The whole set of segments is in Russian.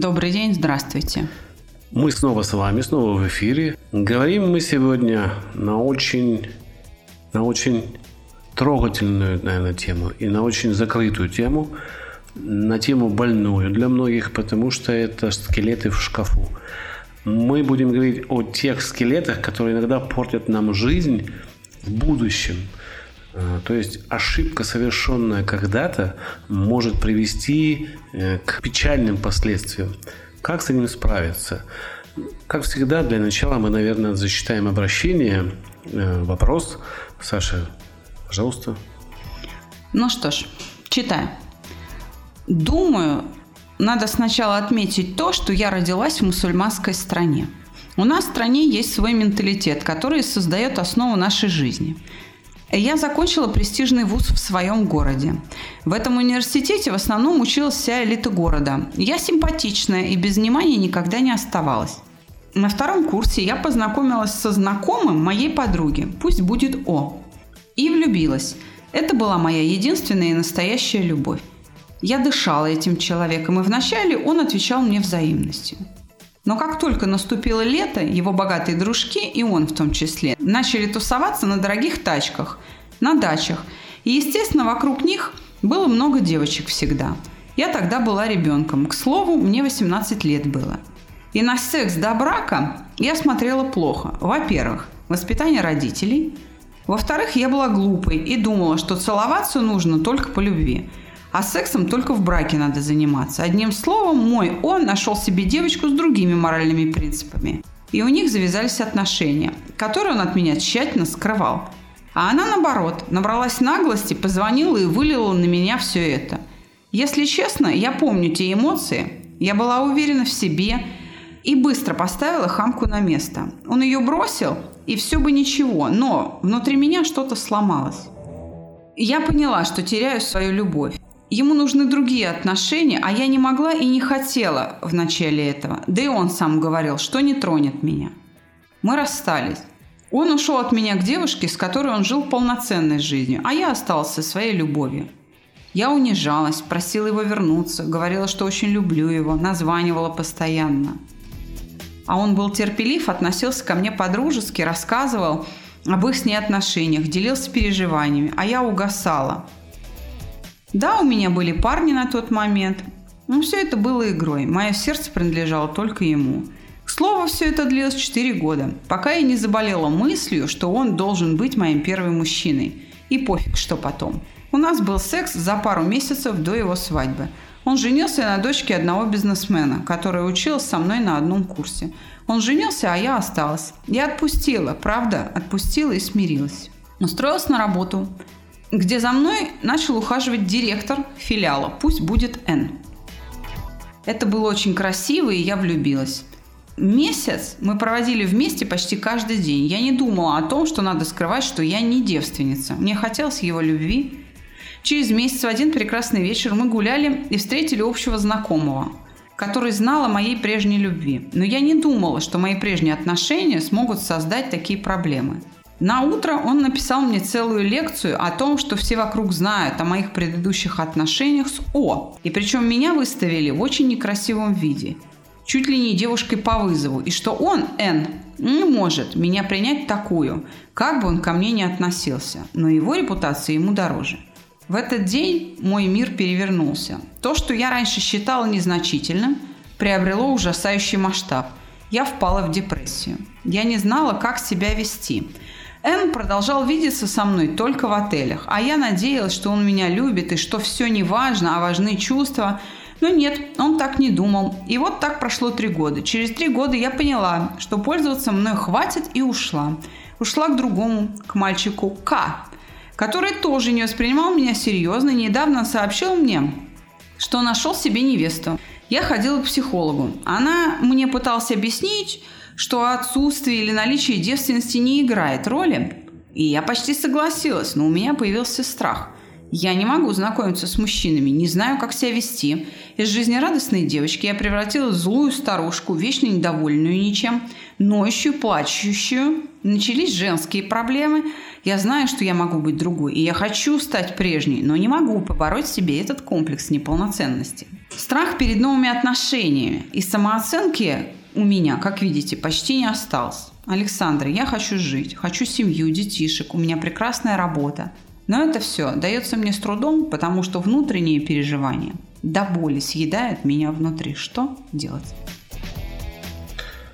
Добрый день, здравствуйте. Мы снова с вами, снова в эфире. Говорим мы сегодня на очень, на очень трогательную, наверное, тему и на очень закрытую тему, на тему больную для многих, потому что это скелеты в шкафу. Мы будем говорить о тех скелетах, которые иногда портят нам жизнь в будущем – то есть ошибка, совершенная когда-то, может привести э, к печальным последствиям. Как с этим справиться? Как всегда, для начала мы, наверное, засчитаем обращение. Э, вопрос. Саша, пожалуйста. Ну что ж, читаю. Думаю, надо сначала отметить то, что я родилась в мусульманской стране. У нас в стране есть свой менталитет, который создает основу нашей жизни – я закончила престижный вуз в своем городе. В этом университете в основном училась вся элита города. Я симпатичная и без внимания никогда не оставалась. На втором курсе я познакомилась со знакомым моей подруги, пусть будет О, и влюбилась. Это была моя единственная и настоящая любовь. Я дышала этим человеком, и вначале он отвечал мне взаимностью. Но как только наступило лето, его богатые дружки, и он в том числе, начали тусоваться на дорогих тачках, на дачах. И, естественно, вокруг них было много девочек всегда. Я тогда была ребенком. К слову, мне 18 лет было. И на секс до брака я смотрела плохо. Во-первых, воспитание родителей. Во-вторых, я была глупой и думала, что целоваться нужно только по любви – а сексом только в браке надо заниматься. Одним словом, мой он нашел себе девочку с другими моральными принципами. И у них завязались отношения, которые он от меня тщательно скрывал. А она, наоборот, набралась наглости, позвонила и вылила на меня все это. Если честно, я помню те эмоции. Я была уверена в себе и быстро поставила хамку на место. Он ее бросил, и все бы ничего, но внутри меня что-то сломалось. Я поняла, что теряю свою любовь. Ему нужны другие отношения, а я не могла и не хотела в начале этого. Да и он сам говорил, что не тронет меня. Мы расстались. Он ушел от меня к девушке, с которой он жил полноценной жизнью, а я остался своей любовью. Я унижалась, просила его вернуться, говорила, что очень люблю его, названивала постоянно. А он был терпелив, относился ко мне по-дружески, рассказывал об их с ней отношениях, делился переживаниями, а я угасала – да, у меня были парни на тот момент, но все это было игрой. Мое сердце принадлежало только ему. К слову, все это длилось 4 года, пока я не заболела мыслью, что он должен быть моим первым мужчиной. И пофиг, что потом. У нас был секс за пару месяцев до его свадьбы. Он женился на дочке одного бизнесмена, которая училась со мной на одном курсе. Он женился, а я осталась. Я отпустила, правда, отпустила и смирилась. Устроилась на работу где за мной начал ухаживать директор филиала, пусть будет Н. Это было очень красиво, и я влюбилась. Месяц мы проводили вместе почти каждый день. Я не думала о том, что надо скрывать, что я не девственница. Мне хотелось его любви. Через месяц в один прекрасный вечер мы гуляли и встретили общего знакомого, который знал о моей прежней любви. Но я не думала, что мои прежние отношения смогут создать такие проблемы. На утро он написал мне целую лекцию о том, что все вокруг знают о моих предыдущих отношениях с О. И причем меня выставили в очень некрасивом виде. Чуть ли не девушкой по вызову. И что он, Н, не может меня принять такую, как бы он ко мне не относился. Но его репутация ему дороже. В этот день мой мир перевернулся. То, что я раньше считала незначительным, приобрело ужасающий масштаб. Я впала в депрессию. Я не знала, как себя вести. Н продолжал видеться со мной только в отелях, а я надеялась, что он меня любит и что все не важно, а важны чувства. Но нет, он так не думал. И вот так прошло три года. Через три года я поняла, что пользоваться мной хватит и ушла. Ушла к другому, к мальчику К, который тоже не воспринимал меня серьезно, недавно сообщил мне, что нашел себе невесту. Я ходила к психологу. Она мне пыталась объяснить, что отсутствие или наличие девственности не играет роли. И я почти согласилась, но у меня появился страх. Я не могу знакомиться с мужчинами, не знаю, как себя вести. Из жизнерадостной девочки я превратилась в злую старушку, вечно недовольную ничем, ноющую, плачущую. Начались женские проблемы. Я знаю, что я могу быть другой, и я хочу стать прежней, но не могу побороть себе этот комплекс неполноценности. Страх перед новыми отношениями и самооценки у меня, как видите, почти не осталось. Александра, я хочу жить, хочу семью, детишек, у меня прекрасная работа. Но это все дается мне с трудом, потому что внутренние переживания до боли съедают меня внутри. Что делать?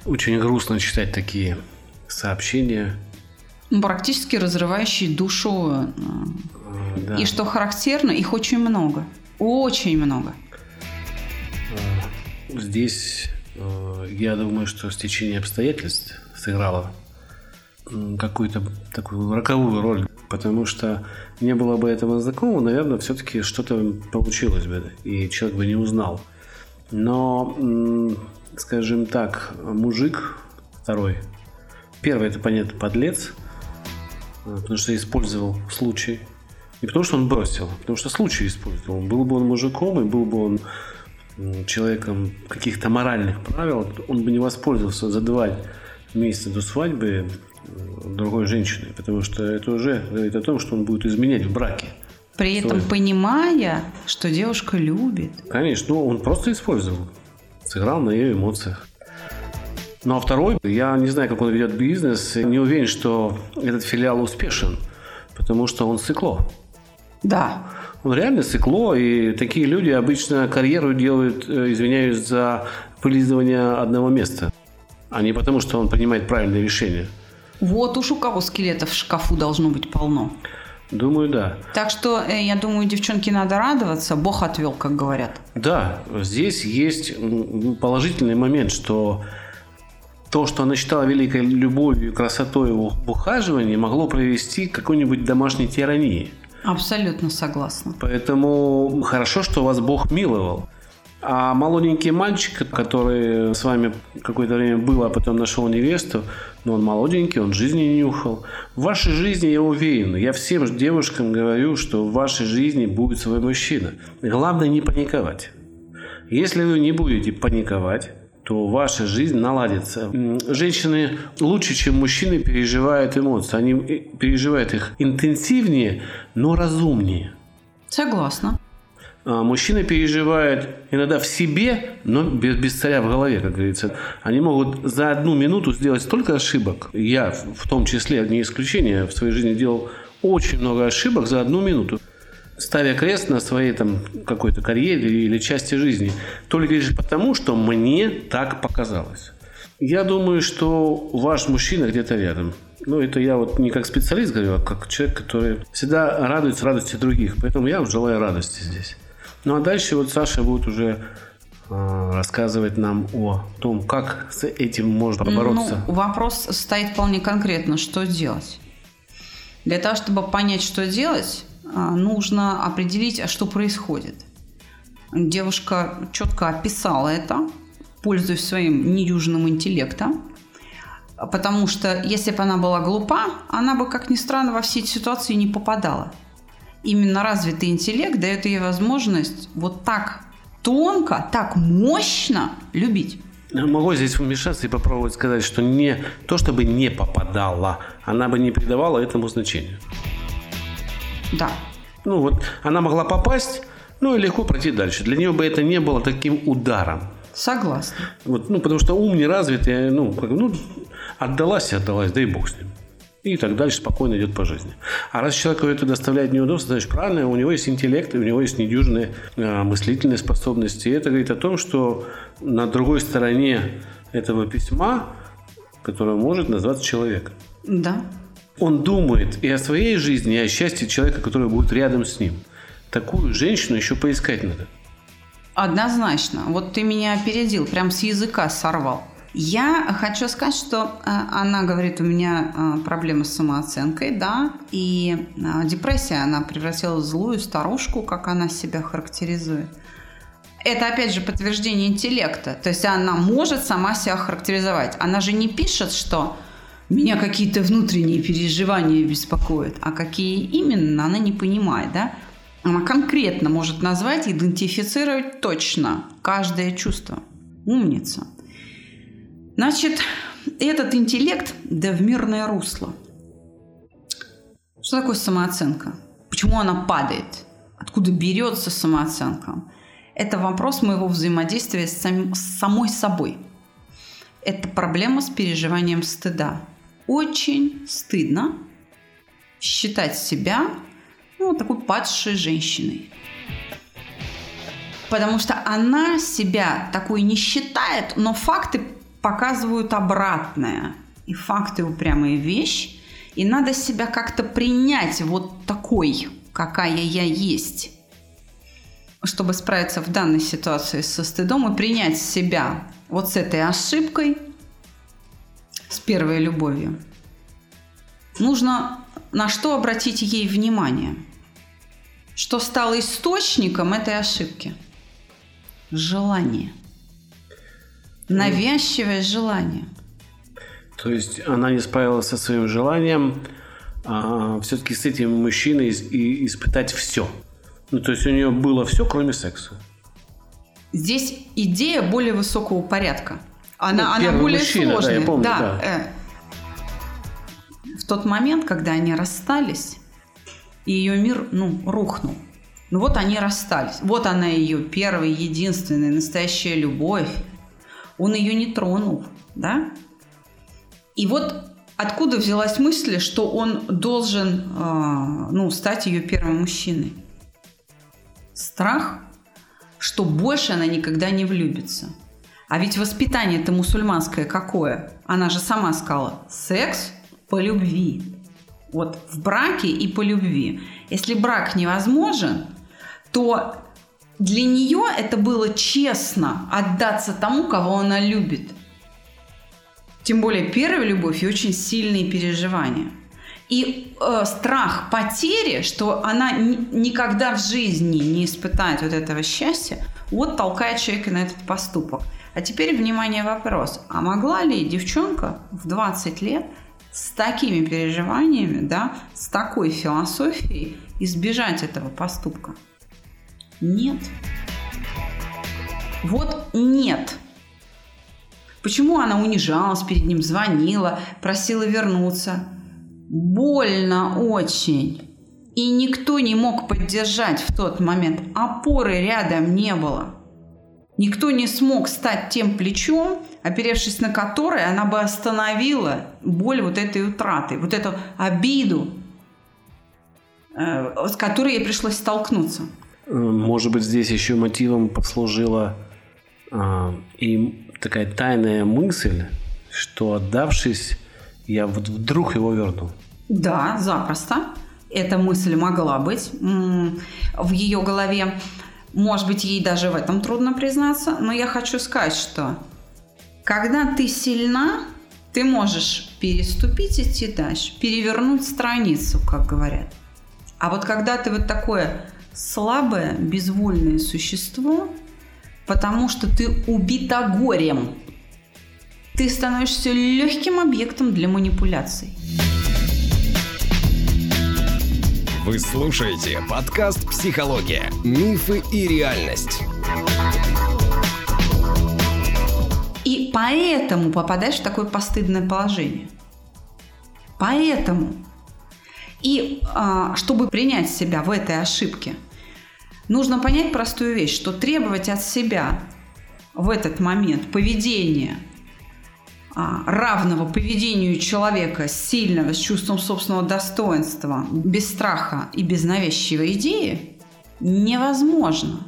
Очень грустно читать такие сообщения. Ну, практически разрывающие душу. Э, да. И что характерно, их очень много. Очень много. Здесь э, я думаю, что стечение обстоятельств сыграло какую-то такую роковую роль потому что не было бы этого знакомого, наверное, все-таки что-то получилось бы, и человек бы не узнал. Но, скажем так, мужик второй, первый, это понятно, подлец, э, потому что использовал случай. Не потому что он бросил, а потому что случай использовал. Был бы он мужиком, и был бы он человеком каких-то моральных правил, он бы не воспользовался задавать месяца до свадьбы другой женщиной, потому что это уже говорит о том, что он будет изменять в браке. При этом понимая, что девушка любит. Конечно, ну он просто использовал, сыграл на ее эмоциях. Ну а второй, я не знаю, как он ведет бизнес, не уверен, что этот филиал успешен, потому что он сыкло. Да. Он реально сыкло, и такие люди обычно карьеру делают, э, извиняюсь, за вылизывание одного места, а не потому, что он принимает правильные решения. Вот уж у кого скелетов в шкафу должно быть полно. Думаю, да. Так что, э, я думаю, девчонке надо радоваться. Бог отвел, как говорят. Да, здесь есть положительный момент, что то, что она считала великой любовью, красотой в ухаживании, могло привести к какой-нибудь домашней тирании. Абсолютно согласна. Поэтому хорошо, что вас Бог миловал. А молоденький мальчик, который с вами какое-то время был, а потом нашел невесту, но он молоденький, он жизни не нюхал. В вашей жизни я уверен, я всем девушкам говорю, что в вашей жизни будет свой мужчина. Главное не паниковать. Если вы не будете паниковать, то ваша жизнь наладится. Женщины лучше, чем мужчины, переживают эмоции. Они э, переживают их интенсивнее, но разумнее. Согласна. А, мужчина переживает иногда в себе, но без, без царя в голове, как говорится. Они могут за одну минуту сделать столько ошибок. Я в том числе, не исключение, в своей жизни делал очень много ошибок за одну минуту ставя крест на своей там какой-то карьере или части жизни, только лишь потому, что мне так показалось. Я думаю, что ваш мужчина где-то рядом. Ну, это я вот не как специалист говорю, а как человек, который всегда радуется радости других. Поэтому я желаю радости здесь. Ну а дальше вот Саша будет уже э, рассказывать нам о том, как с этим можно побороться. Ну, вопрос стоит вполне конкретно, что делать. Для того, чтобы понять, что делать, нужно определить, а что происходит. Девушка четко описала это, пользуясь своим недюжинным интеллектом, потому что если бы она была глупа, она бы, как ни странно, во все эти ситуации не попадала именно развитый интеллект дает ей возможность вот так тонко, так мощно любить. Могу здесь вмешаться и попробовать сказать, что не то, чтобы не попадала, она бы не придавала этому значения. Да. Ну вот, она могла попасть, ну и легко пройти дальше. Для нее бы это не было таким ударом. Согласна. Вот, ну, потому что ум не развитый, ну, как, ну, отдалась и отдалась, да и бог с ним и так дальше спокойно идет по жизни. А раз человеку это доставляет неудобство, значит, правильно, у него есть интеллект, у него есть недюжные э, мыслительные способности. И это говорит о том, что на другой стороне этого письма, которое может назваться человек. Да. Он думает и о своей жизни, и о счастье человека, который будет рядом с ним. Такую женщину еще поискать надо. Однозначно. Вот ты меня опередил, прям с языка сорвал. Я хочу сказать, что э, она говорит, у меня э, проблемы с самооценкой, да, и э, депрессия, она превратилась в злую старушку, как она себя характеризует. это опять же подтверждение интеллекта. То есть она может сама себя характеризовать. Она же не пишет, что меня какие-то внутренние переживания беспокоят, а какие именно, она не понимает, да? Она конкретно может назвать, идентифицировать точно каждое чувство. Умница. Значит, этот интеллект да в мирное русло. Что такое самооценка? Почему она падает? Откуда берется самооценка? Это вопрос моего взаимодействия с, сам, с самой собой. Это проблема с переживанием стыда. Очень стыдно считать себя ну, такой падшей женщиной. Потому что она себя такой не считает, но факты показывают обратное. И факты упрямая вещь. И надо себя как-то принять вот такой, какая я есть. Чтобы справиться в данной ситуации со стыдом и принять себя вот с этой ошибкой, с первой любовью, нужно на что обратить ей внимание – что стало источником этой ошибки? Желание. Навязчивое желание. То есть она не справилась со своим желанием а, все-таки с этим мужчиной и испытать все. Ну, то есть у нее было все, кроме секса. Здесь идея более высокого порядка. Она, ну, она более мужчина, сложная. Да, я помню, да. да. Э. В тот момент, когда они расстались, и ее мир, ну, рухнул. Ну вот они расстались. Вот она ее первая, единственная, настоящая любовь. Он ее не тронул, да? И вот откуда взялась мысль, что он должен, э, ну, стать ее первым мужчиной? Страх, что больше она никогда не влюбится. А ведь воспитание это мусульманское какое? Она же сама сказала, секс по любви. Вот в браке и по любви. Если брак невозможен, то для нее это было честно отдаться тому, кого она любит. Тем более первая любовь и очень сильные переживания. И э, страх потери, что она никогда в жизни не испытает вот этого счастья, вот толкает человека на этот поступок. А теперь, внимание, вопрос. А могла ли девчонка в 20 лет с такими переживаниями, да, с такой философией избежать этого поступка? Нет. Вот нет. Почему она унижалась перед ним, звонила, просила вернуться? Больно очень. И никто не мог поддержать в тот момент. Опоры рядом не было. Никто не смог стать тем плечом, оперевшись на которое она бы остановила боль вот этой утраты, вот эту обиду, э, с которой ей пришлось столкнуться. Может быть, здесь еще мотивом послужила а, и такая тайная мысль, что отдавшись, я вот вдруг его верну. Да, запросто. Эта мысль могла быть в ее голове. Может быть, ей даже в этом трудно признаться, но я хочу сказать, что когда ты сильна, ты можешь переступить идти дальше, перевернуть страницу, как говорят. А вот когда ты вот такое слабое, безвольное существо, потому что ты убита горем. Ты становишься легким объектом для манипуляций. Вы слушаете подкаст «Психология. Мифы и реальность». И поэтому попадаешь в такое постыдное положение. Поэтому. И а, чтобы принять себя в этой ошибке – Нужно понять простую вещь, что требовать от себя в этот момент поведения равного поведению человека сильного, с чувством собственного достоинства, без страха и без навязчивой идеи невозможно.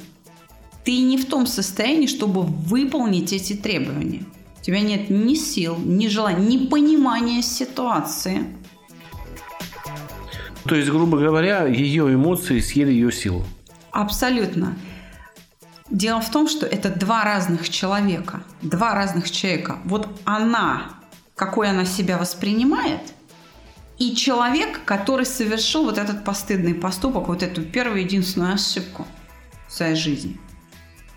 Ты не в том состоянии, чтобы выполнить эти требования. У тебя нет ни сил, ни желания, ни понимания ситуации. То есть, грубо говоря, ее эмоции съели ее силу. Абсолютно. Дело в том, что это два разных человека. Два разных человека. Вот она, какой она себя воспринимает, и человек, который совершил вот этот постыдный поступок, вот эту первую единственную ошибку в своей жизни.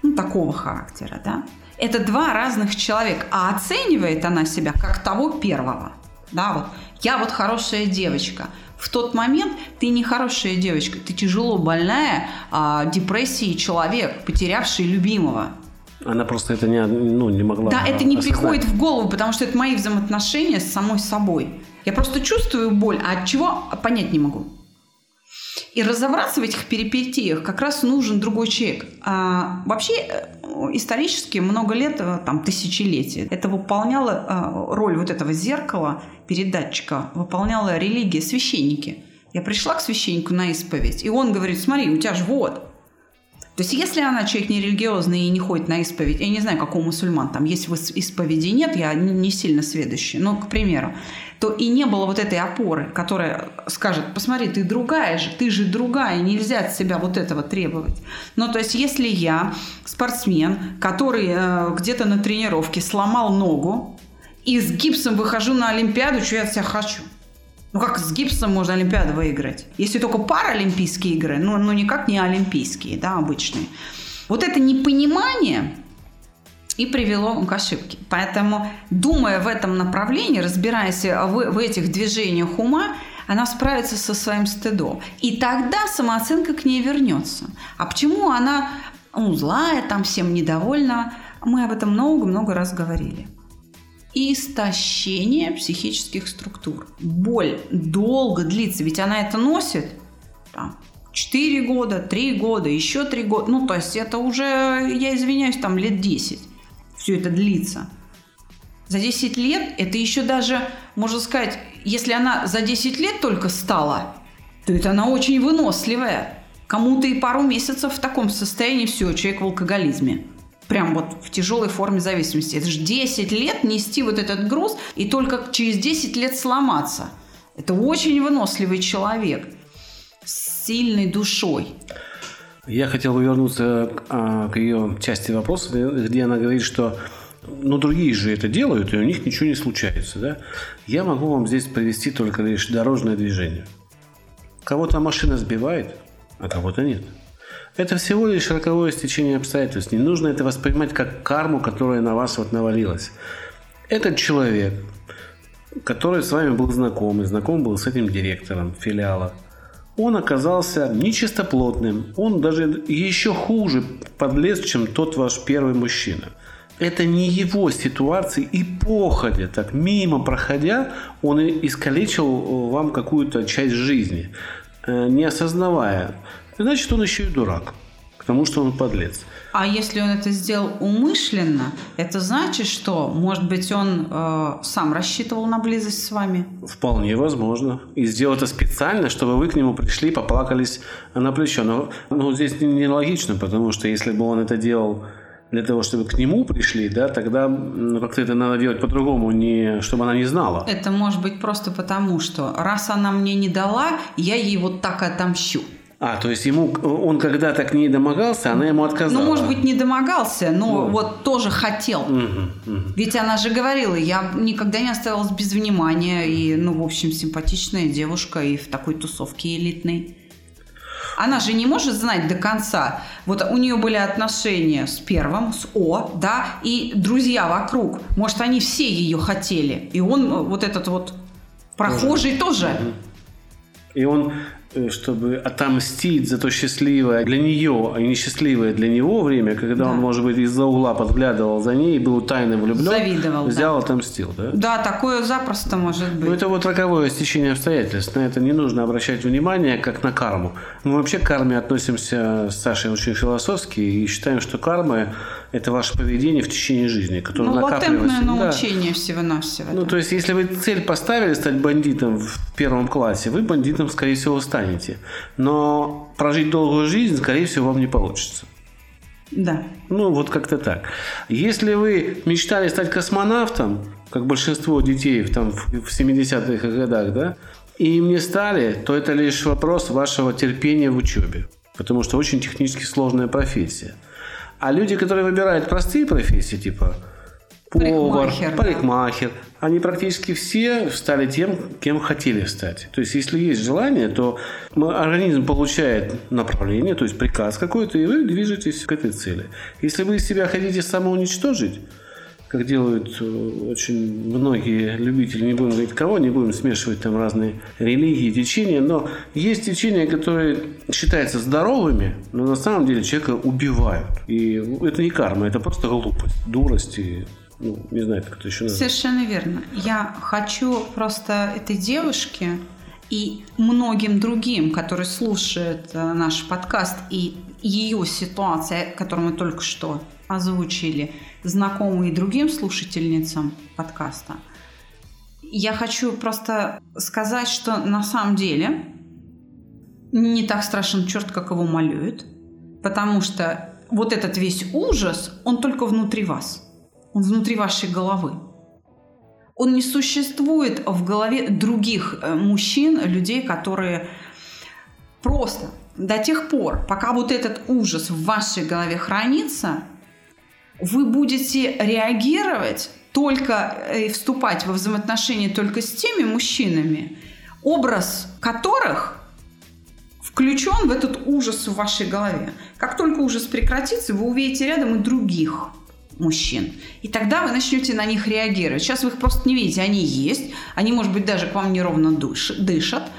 ну, такого характера, да. Это два разных человека, а оценивает она себя как того первого. Да, вот я вот хорошая девочка. В тот момент ты не хорошая девочка, ты тяжело больная, а, депрессией человек, потерявший любимого. Она просто это не, ну, не могла Да, это не осознать. приходит в голову, потому что это мои взаимоотношения с самой собой. Я просто чувствую боль, а от чего понять не могу. И разобраться в этих перипетиях как раз нужен другой человек. А, вообще э, исторически много лет, э, там тысячелетия, это выполняло э, роль вот этого зеркала, передатчика, выполняла религия, священники. Я пришла к священнику на исповедь, и он говорит, смотри, у тебя же вот. То есть, если она человек нерелигиозный и не ходит на исповедь, я не знаю, как у мусульман, там есть исповеди нет, я не сильно сведущий, но, к примеру, то и не было вот этой опоры, которая скажет, посмотри, ты другая же, ты же другая, нельзя от себя вот этого требовать. Ну, то есть, если я спортсмен, который э, где-то на тренировке сломал ногу, и с гипсом выхожу на Олимпиаду, что я от себя хочу? Ну как с гипсом можно Олимпиаду выиграть? Если только паралимпийские игры, ну, ну никак не олимпийские, да, обычные. Вот это непонимание и привело к ошибке. Поэтому, думая в этом направлении, разбираясь в, в этих движениях ума, она справится со своим стыдом. И тогда самооценка к ней вернется. А почему она ну, злая, там всем недовольна? Мы об этом много-много раз говорили. Истощение психических структур. Боль долго длится, ведь она это носит там, 4 года, 3 года, еще 3 года. Ну, то есть это уже, я извиняюсь, там лет 10 все это длится. За 10 лет это еще даже, можно сказать, если она за 10 лет только стала, то это она очень выносливая. Кому-то и пару месяцев в таком состоянии все, человек в алкоголизме. Прям вот в тяжелой форме зависимости. Это же 10 лет нести вот этот груз и только через 10 лет сломаться. Это очень выносливый человек с сильной душой. Я хотел бы вернуться а, к ее части вопроса, где она говорит, что ну, другие же это делают, и у них ничего не случается. Да? Я могу вам здесь привести только лишь дорожное движение. Кого-то машина сбивает, а кого-то нет. Это всего лишь роковое стечение обстоятельств. Не нужно это воспринимать как карму, которая на вас вот навалилась. Этот человек, который с вами был знаком, и знаком был с этим директором филиала – он оказался нечистоплотным, он даже еще хуже подлез, чем тот ваш первый мужчина. Это не его ситуации и походя, так мимо проходя, он искалечил э, вам какую-то часть жизни, э, не осознавая. Значит, он еще и дурак, потому что он подлец. А если он это сделал умышленно, это значит, что, может быть, он э, сам рассчитывал на близость с вами? Вполне возможно. И сделал это специально, чтобы вы к нему пришли, поплакались на плечо. Но ну, здесь нелогично, потому что если бы он это делал для того, чтобы к нему пришли, да, тогда ну, как-то это надо делать по-другому, не, чтобы она не знала. Это может быть просто потому, что раз она мне не дала, я ей вот так отомщу. А, то есть ему он когда-то к ней домогался, она ему отказала. Ну, может быть, не домогался, но ну. вот тоже хотел. Угу, угу. Ведь она же говорила, я никогда не оставалась без внимания. И, ну, в общем, симпатичная девушка и в такой тусовке элитной. Она же не может знать до конца. Вот у нее были отношения с первым, с О, да, и друзья вокруг. Может, они все ее хотели. И он, вот этот вот прохожий тоже. тоже. И он Э, чтобы отомстить за то счастливое для нее, а не счастливое для него время, когда да. он, может быть, из-за угла подглядывал за ней, был тайно влюблен, Завидовал, взял, да. отомстил, да? Да, такое запросто может быть. Ну, это вот роковое стечение обстоятельств. На это не нужно обращать внимание, как на карму. Мы вообще к карме относимся с Сашей очень философски и считаем, что карма это ваше поведение в течение жизни, которое ну, накапливается. Ну, научение да. всего-навсего. Ну, то есть, если вы цель поставили стать бандитом в первом классе, вы бандитом, скорее всего, станете. Но прожить долгую жизнь, скорее всего, вам не получится. Да. Ну, вот как-то так. Если вы мечтали стать космонавтом, как большинство детей там, в 70-х годах, да, и им не стали, то это лишь вопрос вашего терпения в учебе. Потому что очень технически сложная профессия. А люди, которые выбирают простые профессии, типа повар, Парикмахер, парикмахер. Они практически все стали тем, кем хотели стать. То есть, если есть желание, то мы- организм получает направление, то есть приказ какой-то, и вы движетесь к этой цели. Если вы себя хотите самоуничтожить, как делают э, очень многие любители, не будем говорить кого, не будем смешивать там разные религии, течения, но есть течения, которые считаются здоровыми, но на самом деле человека убивают. И это не карма, это просто глупость, дурость и, ну, не знаю, как это еще назвать. Совершенно верно. Я хочу просто этой девушке и многим другим, которые слушают э, наш подкаст и ее ситуация, которую мы только что озвучили, знакомые и другим слушательницам подкаста, я хочу просто сказать, что на самом деле не так страшен черт, как его малюют, потому что вот этот весь ужас, он только внутри вас, он внутри вашей головы. Он не существует в голове других э, мужчин, людей, которые просто до тех пор, пока вот этот ужас в вашей голове хранится, вы будете реагировать только э, и вступать во взаимоотношения только с теми мужчинами, образ которых включен в этот ужас в вашей голове. Как только ужас прекратится, вы увидите рядом и других мужчин. И тогда вы начнете на них реагировать. Сейчас вы их просто не видите, они есть, они, может быть, даже к вам неровно дышат,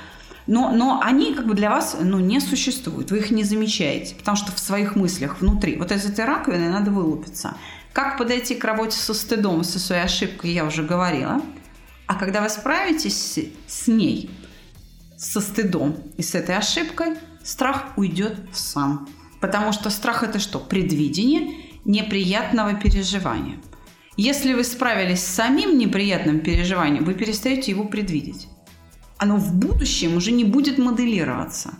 но, но они как бы для вас ну, не существуют, вы их не замечаете, потому что в своих мыслях внутри. Вот из этой раковины надо вылупиться. Как подойти к работе со стыдом, со своей ошибкой, я уже говорила. А когда вы справитесь с, ней, со стыдом и с этой ошибкой, страх уйдет сам. Потому что страх это что? Предвидение неприятного переживания. Если вы справились с самим неприятным переживанием, вы перестаете его предвидеть. Оно в будущем уже не будет моделироваться.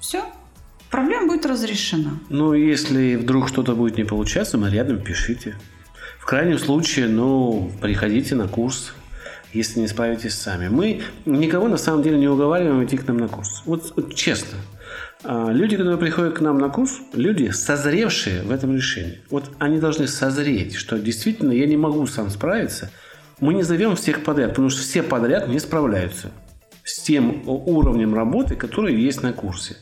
Все. Проблема будет разрешена. Ну, если вдруг что-то будет не получаться, мы рядом пишите. В крайнем случае, ну, приходите на курс, если не справитесь сами. Мы никого на самом деле не уговариваем идти к нам на курс. Вот, вот честно. А, Люди, которые приходят к нам на курс, люди, созревшие в этом решении. Вот они должны созреть, что действительно я не могу сам справиться. Мы не зовем всех подряд, потому что все подряд не справляются с тем уровнем работы, который есть на курсе.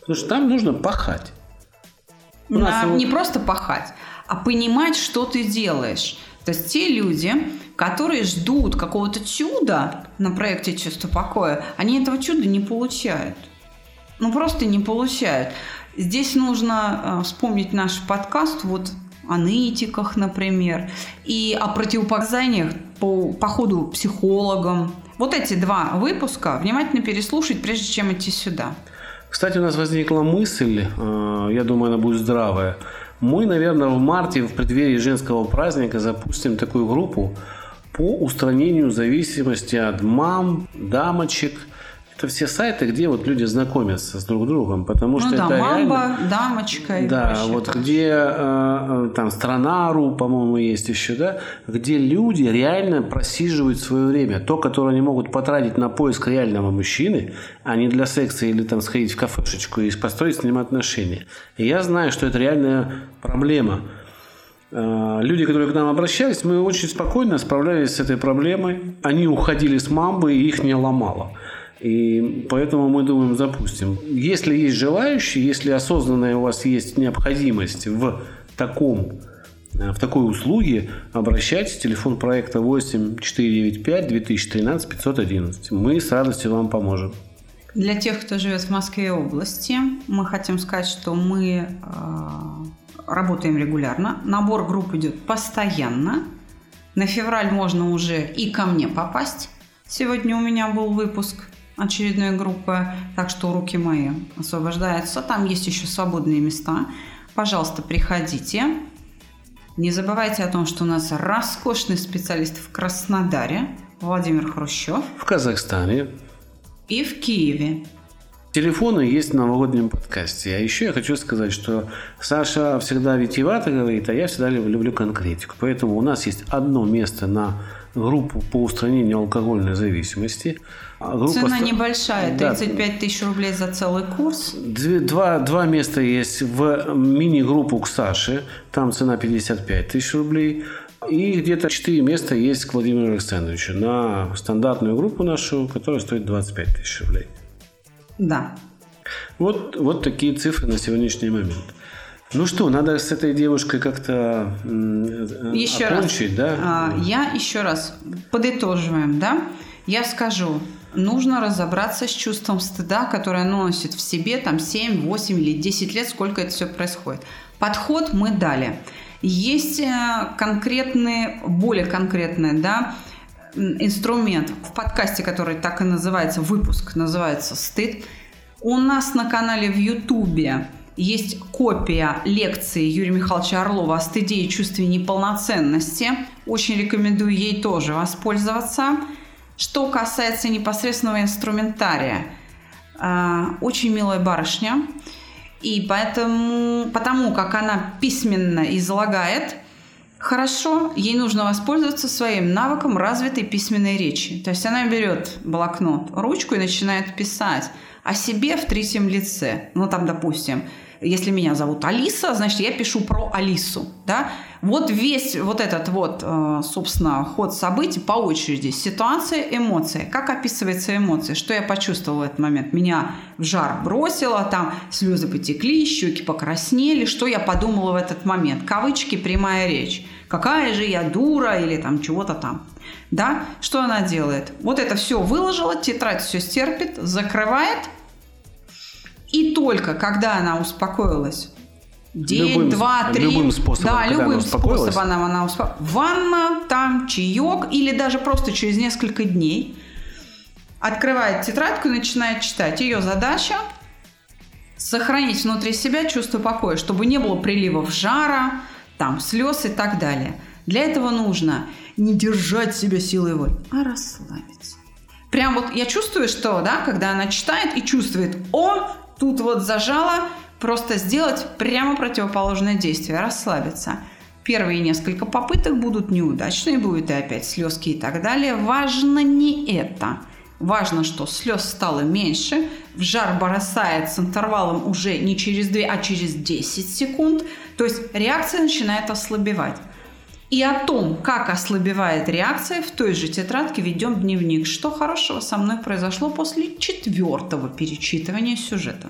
Потому что там нужно пахать. У На- Не просто пахать, а понимать, что ты делаешь. То есть те люди, которые ждут какого-то чуда на проекте «Чувство покоя», они этого чуда не получают. Ну, просто не получают. Здесь нужно э, вспомнить наш подкаст вот о нытиках, например, и о противопоказаниях по походу психологам. Вот эти два выпуска внимательно переслушать, прежде чем идти сюда. Кстати, у нас возникла мысль, э, я думаю, она будет здравая. Мы, наверное, в марте, в преддверии женского праздника, запустим такую группу по устранению зависимости от мам, дамочек. Это все сайты, где вот люди знакомятся с друг другом, потому что ну да, это мамба, реально... дамочка и Да, прочее, вот где э, э, там страна.ру, по-моему, есть еще, да, где люди реально просиживают свое время. То, которое они могут потратить на поиск реального мужчины, а не для секса или там сходить в кафешечку и построить с ним отношения. И я знаю, что это реальная проблема. Э, Люди, которые к нам обращались, мы очень спокойно справлялись с этой проблемой. Они уходили с мамбы, и их не ломало. И поэтому мы думаем, запустим. Если есть желающие, если осознанная у вас есть необходимость в таком э, в такой услуге, обращайтесь. Телефон проекта 8 495 2013 511. Мы с радостью вам поможем. Для тех, кто живет в Москве и области, мы хотим сказать, что мы э, работаем регулярно. Набор групп идет постоянно. На февраль можно уже и ко мне попасть. Сегодня у меня был выпуск очередной группы, так что руки мои освобождаются. Там есть еще свободные места. Пожалуйста, приходите. Не забывайте о том, что у нас роскошный специалист в Краснодаре, Владимир Хрущев, В Казахстане и в Киеве, Телефоны есть в новогоднем подкасте. А еще я хочу сказать, что Саша всегда витиевато говорит, а я всегда лю- люблю конкретику. Поэтому у нас есть одно место на группу по устранению алкогольной зависимости. А группа Цена ста- небольшая, Да. 35 тысяч рублей за целый курс. Два, два места есть в мини-группу к Саше. Там цена 55 тысяч рублей. И где-то 4 места есть к Владимиру Александровичу на стандартную группу нашу, которая стоит 25 тысяч рублей. Да. Вот, вот такие цифры на сегодняшний момент. Ну что, надо с этой девушкой как-то еще окончить, раз. да? А, я еще раз подытоживаем, да? Я скажу, нужно разобраться с чувством стыда, которое носит в себе там 7, 8 или 10 лет, сколько это все происходит. Подход мы дали. Есть э, конкретные, более конкретные, да, инструмент в подкасте, который так и называется, выпуск называется «Стыд». У нас на канале в Ютубе есть копия лекции Юрия Михайловича Орлова о стыде и чувстве неполноценности. Очень рекомендую ей тоже воспользоваться. Что касается непосредственного инструментария, э, очень милая барышня, и поэтому, потому как она письменно излагает, хорошо, ей нужно воспользоваться своим навыком развитой письменной речи. То есть она берет блокнот, ручку и начинает писать о себе в третьем лице. Ну, там, допустим, если меня зовут Алиса, значит, я пишу про Алису, да. Вот весь вот этот вот, э, собственно, ход событий по очереди. Ситуация, эмоции. Как описывается эмоция? Что я почувствовала в этот момент? Меня в жар бросило, там слезы потекли, щеки покраснели. Что я подумала в этот момент? Кавычки, прямая речь. Какая же я дура или там чего-то там. Да? Что она делает? Вот это все выложила, тетрадь все стерпит, закрывает – и только когда она успокоилась, день, любым, два, три, любым способом, да, любым способом она, она успокоилась, ванна, там чаек или даже просто через несколько дней открывает тетрадку и начинает читать. Ее задача сохранить внутри себя чувство покоя, чтобы не было приливов жара, там, слез и так далее. Для этого нужно не держать себя силой воли, а расслабиться. Прям вот я чувствую, что, да, когда она читает и чувствует, о, тут вот зажала, просто сделать прямо противоположное действие, расслабиться. Первые несколько попыток будут неудачные, будет и опять слезки и так далее. Важно не это. Важно, что слез стало меньше, в жар бросает с интервалом уже не через 2, а через 10 секунд. То есть реакция начинает ослабевать. И о том, как ослабевает реакция, в той же тетрадке ведем дневник. Что хорошего со мной произошло после четвертого перечитывания сюжета.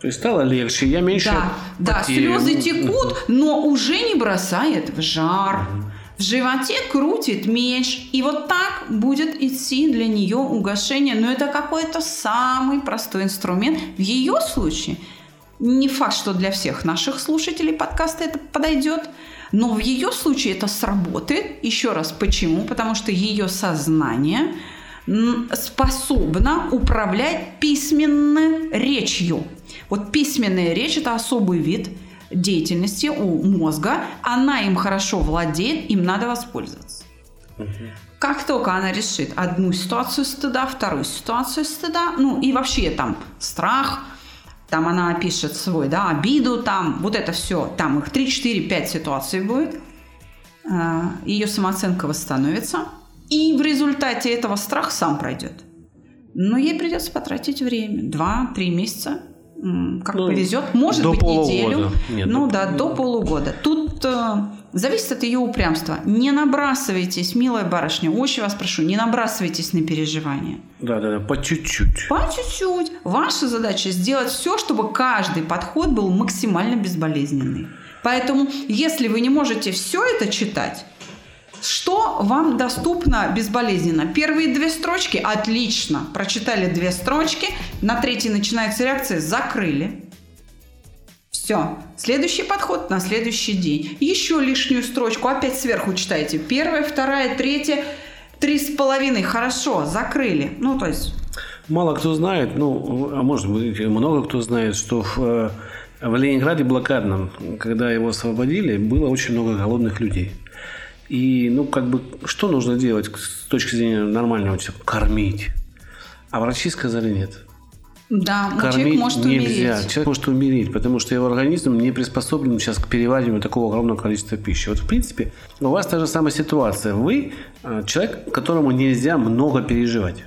То есть стало легче, я меньше Да, да слезы текут, но уже не бросает в жар. В животе крутит меч, и вот так будет идти для нее угошение. Но это какой-то самый простой инструмент. В ее случае не факт, что для всех наших слушателей подкаста это подойдет, но в ее случае это сработает. Еще раз, почему? Потому что ее сознание способна управлять письменной речью. Вот письменная речь – это особый вид деятельности у мозга. Она им хорошо владеет, им надо воспользоваться. Угу. Как только она решит одну ситуацию стыда, вторую ситуацию стыда, ну и вообще там страх – там она пишет свой, да, обиду, там, вот это все, там их 3, 4, 5 ситуаций будет, а, ее самооценка восстановится, и в результате этого страх сам пройдет. Но ей придется потратить время, 2-3 месяца, как ну, повезет, может быть полугода. неделю, Нет, ну до да, полугода. до полугода. Тут э, зависит от ее упрямства. Не набрасывайтесь, милая барышня, очень вас прошу, не набрасывайтесь на переживания. Да, да, да, по чуть-чуть. По чуть-чуть. Ваша задача сделать все, чтобы каждый подход был максимально безболезненный. Поэтому, если вы не можете все это читать, что вам доступно безболезненно? Первые две строчки – отлично. Прочитали две строчки, на третьей начинается реакция – закрыли. Все. Следующий подход на следующий день. Еще лишнюю строчку опять сверху читайте. Первая, вторая, третья, три с половиной. Хорошо, закрыли. Ну, то есть... Мало кто знает, ну, а может быть, много кто знает, что в, э, в Ленинграде блокадном, когда его освободили, было очень много голодных людей. И, ну, как бы, что нужно делать с точки зрения нормального человека? Кормить. А врачи сказали нет. Да, Кормить человек может нельзя. умереть. Человек может умереть, потому что его организм не приспособлен сейчас к перевариванию такого огромного количества пищи. Вот, в принципе, у вас та же самая ситуация. Вы э, человек, которому нельзя много переживать.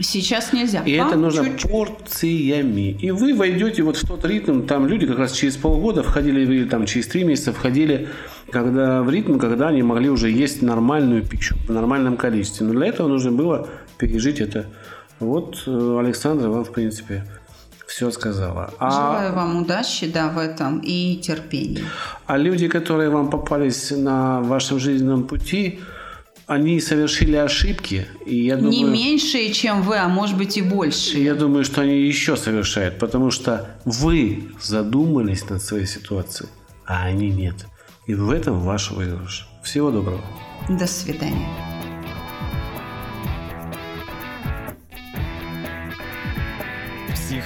Сейчас нельзя. И Вам это нужно чуть-чуть. порциями. И вы войдете вот в тот ритм, там люди как раз через полгода входили, или там через три месяца входили когда в ритм, когда они могли уже есть нормальную пищу в нормальном количестве. Но для этого нужно было пережить это. Вот э, Александра вам, в принципе, все сказала. А... Желаю вам удачи, да, в этом и терпения. А люди, которые вам попались на вашем жизненном пути, они совершили ошибки, и я думаю... Не меньшие, чем вы, а может быть и больше. Я думаю, что они еще совершают, потому что вы задумались над своей ситуацией, а они нет. И в этом ваш выигрыш. Всего доброго. До свидания.